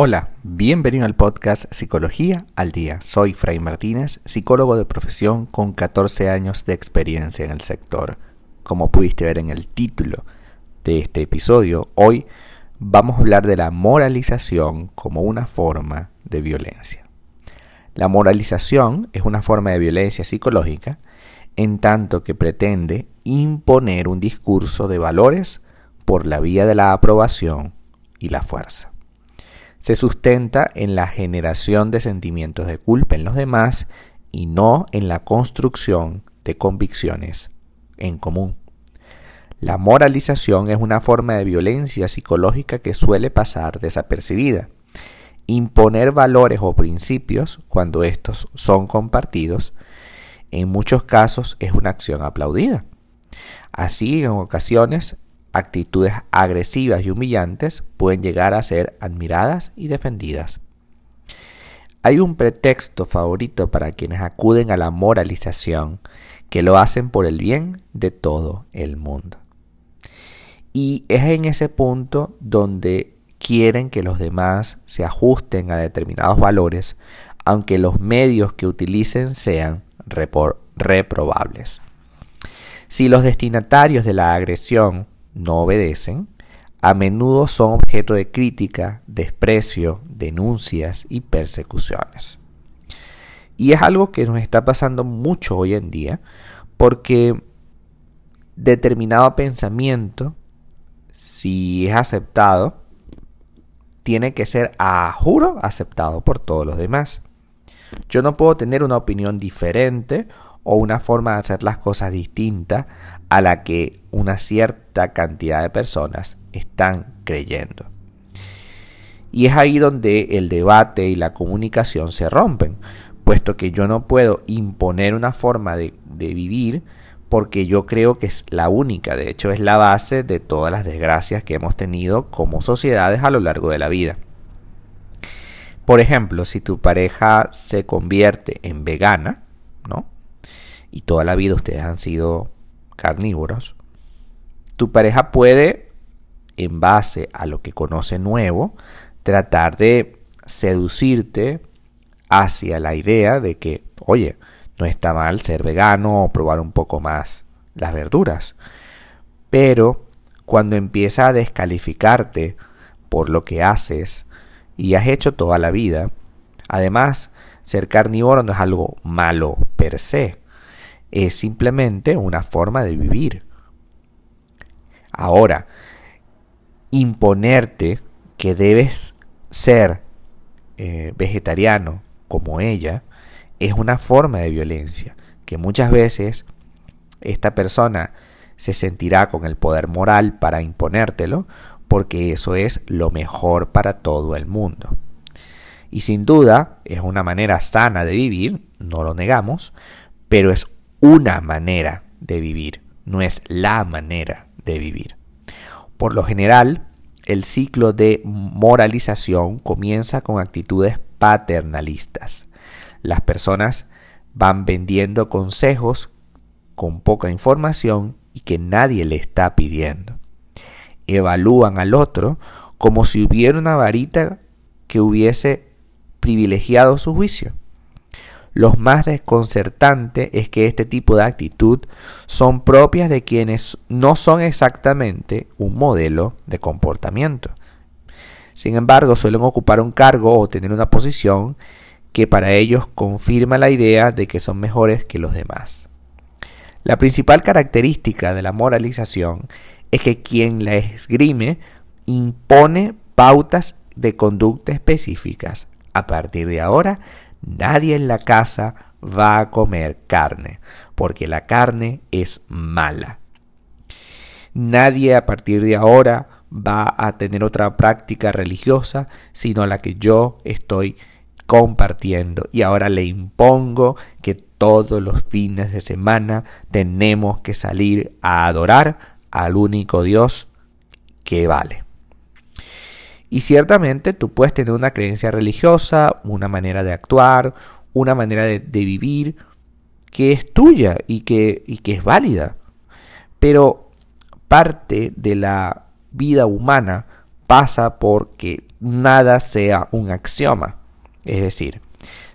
Hola, bienvenido al podcast Psicología al Día. Soy Fray Martínez, psicólogo de profesión con 14 años de experiencia en el sector. Como pudiste ver en el título de este episodio, hoy vamos a hablar de la moralización como una forma de violencia. La moralización es una forma de violencia psicológica en tanto que pretende imponer un discurso de valores por la vía de la aprobación y la fuerza se sustenta en la generación de sentimientos de culpa en los demás y no en la construcción de convicciones en común. La moralización es una forma de violencia psicológica que suele pasar desapercibida. Imponer valores o principios, cuando estos son compartidos, en muchos casos es una acción aplaudida. Así, en ocasiones, actitudes agresivas y humillantes pueden llegar a ser admiradas y defendidas. Hay un pretexto favorito para quienes acuden a la moralización, que lo hacen por el bien de todo el mundo. Y es en ese punto donde quieren que los demás se ajusten a determinados valores, aunque los medios que utilicen sean reprobables. Si los destinatarios de la agresión no obedecen, a menudo son objeto de crítica, desprecio, denuncias y persecuciones. Y es algo que nos está pasando mucho hoy en día porque determinado pensamiento, si es aceptado, tiene que ser a juro aceptado por todos los demás. Yo no puedo tener una opinión diferente o una forma de hacer las cosas distinta a la que una cierta cantidad de personas están creyendo. Y es ahí donde el debate y la comunicación se rompen, puesto que yo no puedo imponer una forma de, vivir porque yo creo que es la única, de hecho es la base de todas las desgracias que hemos tenido como sociedades a lo largo de la vida. Por ejemplo, si tu pareja se convierte en vegana, ¿no? Y toda la vida ustedes han sido carnívoros, tu pareja puede, en base a lo que conoce nuevo, tratar de seducirte hacia la idea de que, oye, no está mal ser vegano o probar un poco más las verduras. Pero cuando empieza a descalificarte por lo que haces y has hecho toda la vida, además, ser carnívoro no es algo malo per se es simplemente una forma de vivir. Ahora, imponerte que debes ser eh, vegetariano como ella es una forma de violencia que muchas veces esta persona se sentirá con el poder moral para imponértelo porque eso es lo mejor para todo el mundo. Y sin duda es una manera sana de vivir, no lo negamos, pero es una manera de vivir, no es la manera de vivir. Por lo general, el ciclo de moralización comienza con actitudes paternalistas. Las personas van vendiendo consejos con poca información y que nadie le está pidiendo. Evalúan al otro como si hubiera una varita que hubiese privilegiado su juicio. Lo más desconcertante es que este tipo de actitud son propias de quienes no son exactamente un modelo de comportamiento. Sin embargo, suelen ocupar un cargo o tener una posición que para ellos confirma la idea de que son mejores que los demás. La principal característica de la moralización es que quien la esgrime impone pautas de conducta específicas. A partir de ahora, Nadie en la casa va a comer carne, porque la carne es mala. Nadie a partir de ahora va a tener otra práctica religiosa, sino la que yo estoy compartiendo. Y ahora le impongo que todos los fines de semana tenemos que salir a adorar al único Dios que vale. Y ciertamente tú puedes tener una creencia religiosa, una manera de actuar, una manera de, vivir que es tuya y que, y que es válida. Pero parte de la vida humana pasa porque nada sea un axioma. Es decir,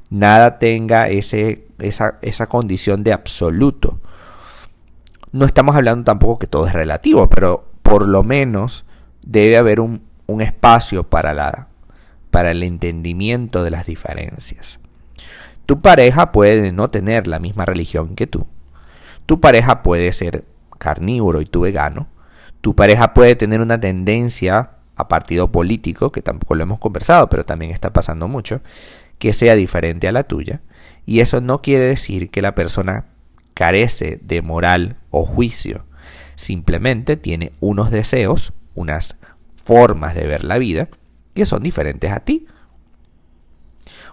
nada tenga ese, esa, esa condición de absoluto. No estamos hablando tampoco que todo es relativo, pero por lo menos debe haber un, un espacio para, la, para el entendimiento de las diferencias. Tu pareja puede no tener la misma religión que tú. Tu pareja puede ser carnívoro y tú vegano. Tu pareja puede tener una tendencia a partido político, que tampoco lo hemos conversado, pero también está pasando mucho, que sea diferente a la tuya. Y eso no quiere decir que la persona carece de moral o juicio. Simplemente tiene unos deseos, unas formas de ver la vida que son diferentes a ti.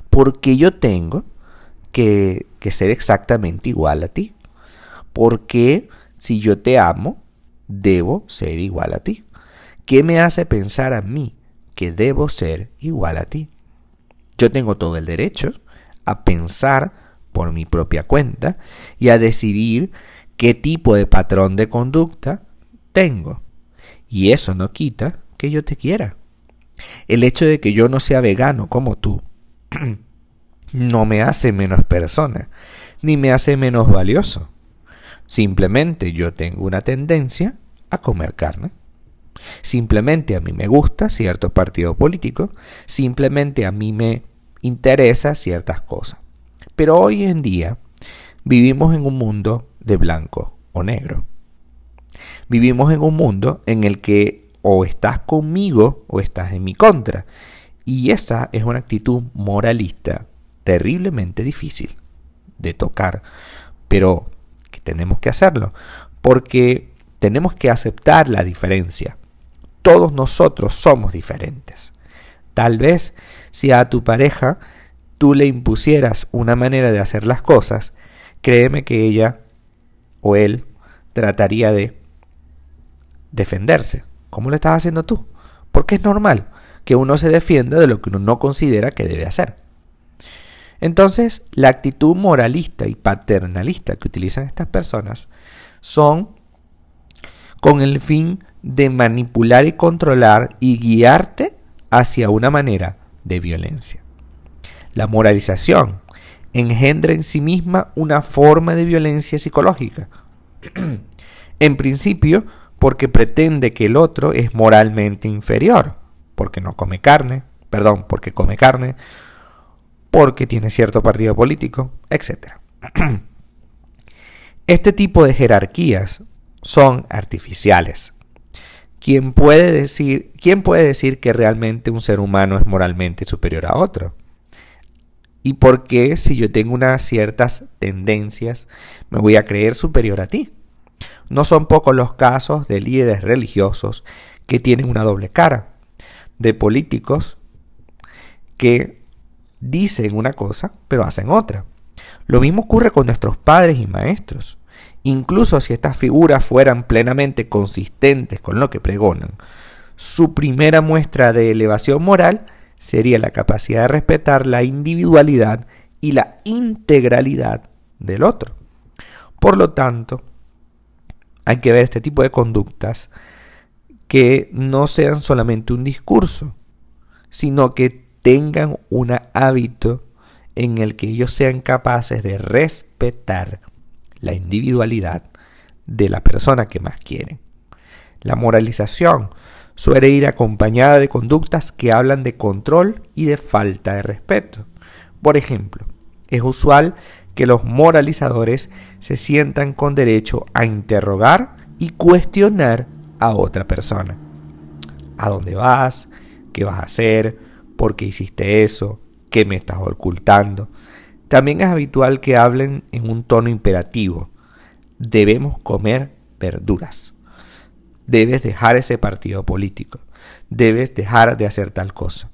Porque yo tengo que, que ser exactamente igual a ti. Porque si yo te amo, debo ser igual a ti. ¿Qué me hace pensar a mí que debo ser igual a ti? Yo tengo todo el derecho a pensar por mi propia cuenta y a decidir qué tipo de patrón de conducta tengo. Y eso no quita que yo te quiera. El hecho de que yo no sea vegano como tú no me hace menos persona, ni me hace menos valioso. Simplemente yo tengo una tendencia a comer carne. Simplemente a mí me gusta cierto partido político, simplemente a mí me interesa ciertas cosas. Pero hoy en día vivimos en un mundo de blanco o negro. Vivimos en un mundo en el que o estás conmigo o estás en mi contra. Y esa es una actitud moralista terriblemente difícil de tocar, pero que tenemos que hacerlo, porque tenemos que aceptar la diferencia. Todos nosotros somos diferentes. Tal vez si a tu pareja tú le impusieras una manera de hacer las cosas, créeme que ella o él trataría de defenderse, como lo estás haciendo tú, porque es normal que uno se defienda de lo que uno no considera que debe hacer. Entonces, la actitud moralista y paternalista que utilizan estas personas son con el fin de manipular y controlar y guiarte hacia una manera de violencia. La moralización engendra en sí misma una forma de violencia psicológica. en principio, porque pretende que el otro es moralmente inferior, porque no come carne, perdón, porque come carne, porque tiene cierto partido político, etc. Este tipo de jerarquías son artificiales. ¿Quién puede, decir, ¿Quién puede decir que realmente un ser humano es moralmente superior a otro? ¿Y por qué si yo tengo unas ciertas tendencias me voy a creer superior a ti? No son pocos los casos de líderes religiosos que tienen una doble cara, de políticos que dicen una cosa pero hacen otra. Lo mismo ocurre con nuestros padres y maestros. Incluso si estas figuras fueran plenamente consistentes con lo que pregonan, su primera muestra de elevación moral sería la capacidad de respetar la individualidad y la integralidad del otro. Por lo tanto, hay que ver este tipo de conductas que no sean solamente un discurso, sino que tengan un hábito en el que ellos sean capaces de respetar la individualidad de la persona que más quieren. La moralización suele ir acompañada de conductas que hablan de control y de falta de respeto. Por ejemplo, es usual que los moralizadores se sientan con derecho a interrogar y cuestionar a otra persona. ¿A dónde vas? ¿Qué vas a hacer? ¿Por qué hiciste eso? ¿Qué me estás ocultando? También es habitual que hablen en un tono imperativo. Debemos comer verduras. Debes dejar ese partido político. Debes dejar de hacer tal cosa.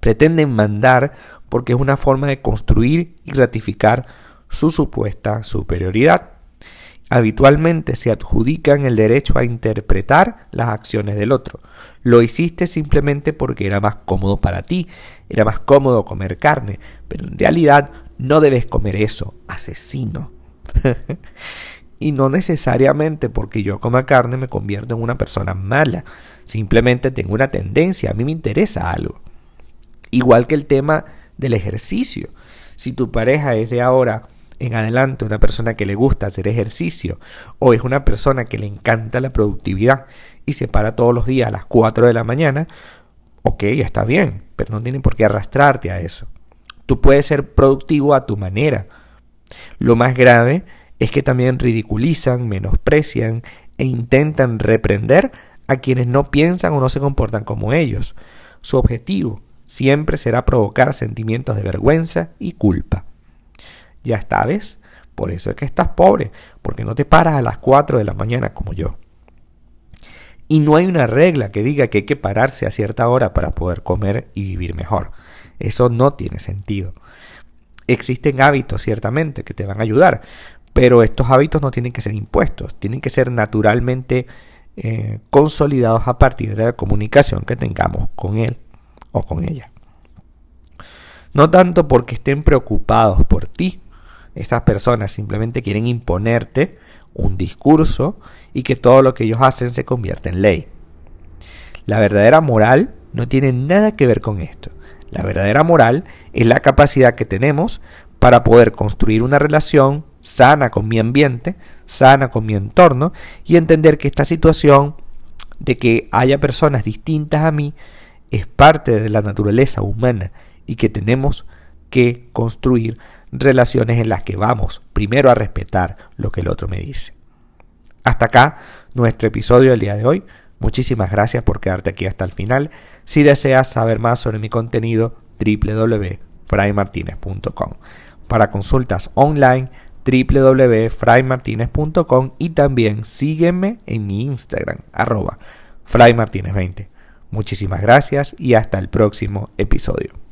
Pretenden mandar porque es una forma de construir y ratificar su supuesta superioridad. Habitualmente se adjudican el derecho a interpretar las acciones del otro. Lo hiciste simplemente porque era más cómodo para ti, era más cómodo comer carne, pero en realidad no debes comer eso, asesino. Y no necesariamente porque yo coma carne me convierto en una persona mala. Simplemente tengo una tendencia, a mí me interesa algo. Igual que el tema del ejercicio. Si tu pareja es de ahora en adelante una persona que le gusta hacer ejercicio o es una persona que le encanta la productividad y se para todos los días a las 4 de la mañana, ok, está bien, pero no tiene por qué arrastrarte a eso. Tú puedes ser productivo a tu manera. Lo más grave es que también ridiculizan, menosprecian e intentan reprender a quienes no piensan o no se comportan como ellos. Su objetivo siempre será provocar sentimientos de vergüenza y culpa. Ya está, ¿ves? Por eso es que estás pobre, porque no te paras a las 4 de la mañana como yo. Y no hay una regla que diga que hay que pararse a cierta hora para poder comer y vivir mejor. Eso no tiene sentido. Existen hábitos, ciertamente, que te van a ayudar, pero estos hábitos no tienen que ser impuestos, tienen que ser naturalmente eh, consolidados a partir de la comunicación que tengamos con él o con ella. No tanto porque estén preocupados por ti, estas personas simplemente quieren imponerte un discurso y que todo lo que ellos hacen se convierta en ley. La verdadera moral no tiene nada que ver con esto. La verdadera moral es la capacidad que tenemos para poder construir una relación sana con mi ambiente, sana con mi entorno y entender que esta situación de que haya personas distintas a mí es parte de la naturaleza humana y que tenemos que construir relaciones en las que vamos primero a respetar lo que el otro me dice. Hasta acá nuestro episodio del día de hoy. Muchísimas gracias por quedarte aquí hasta el final. Si deseas saber más sobre mi contenido, www.fraymartinez.com. Para consultas online, www.fraymartinez.com y también sígueme en mi Instagram, arroba fraymartinez20. Muchísimas gracias y hasta el próximo episodio.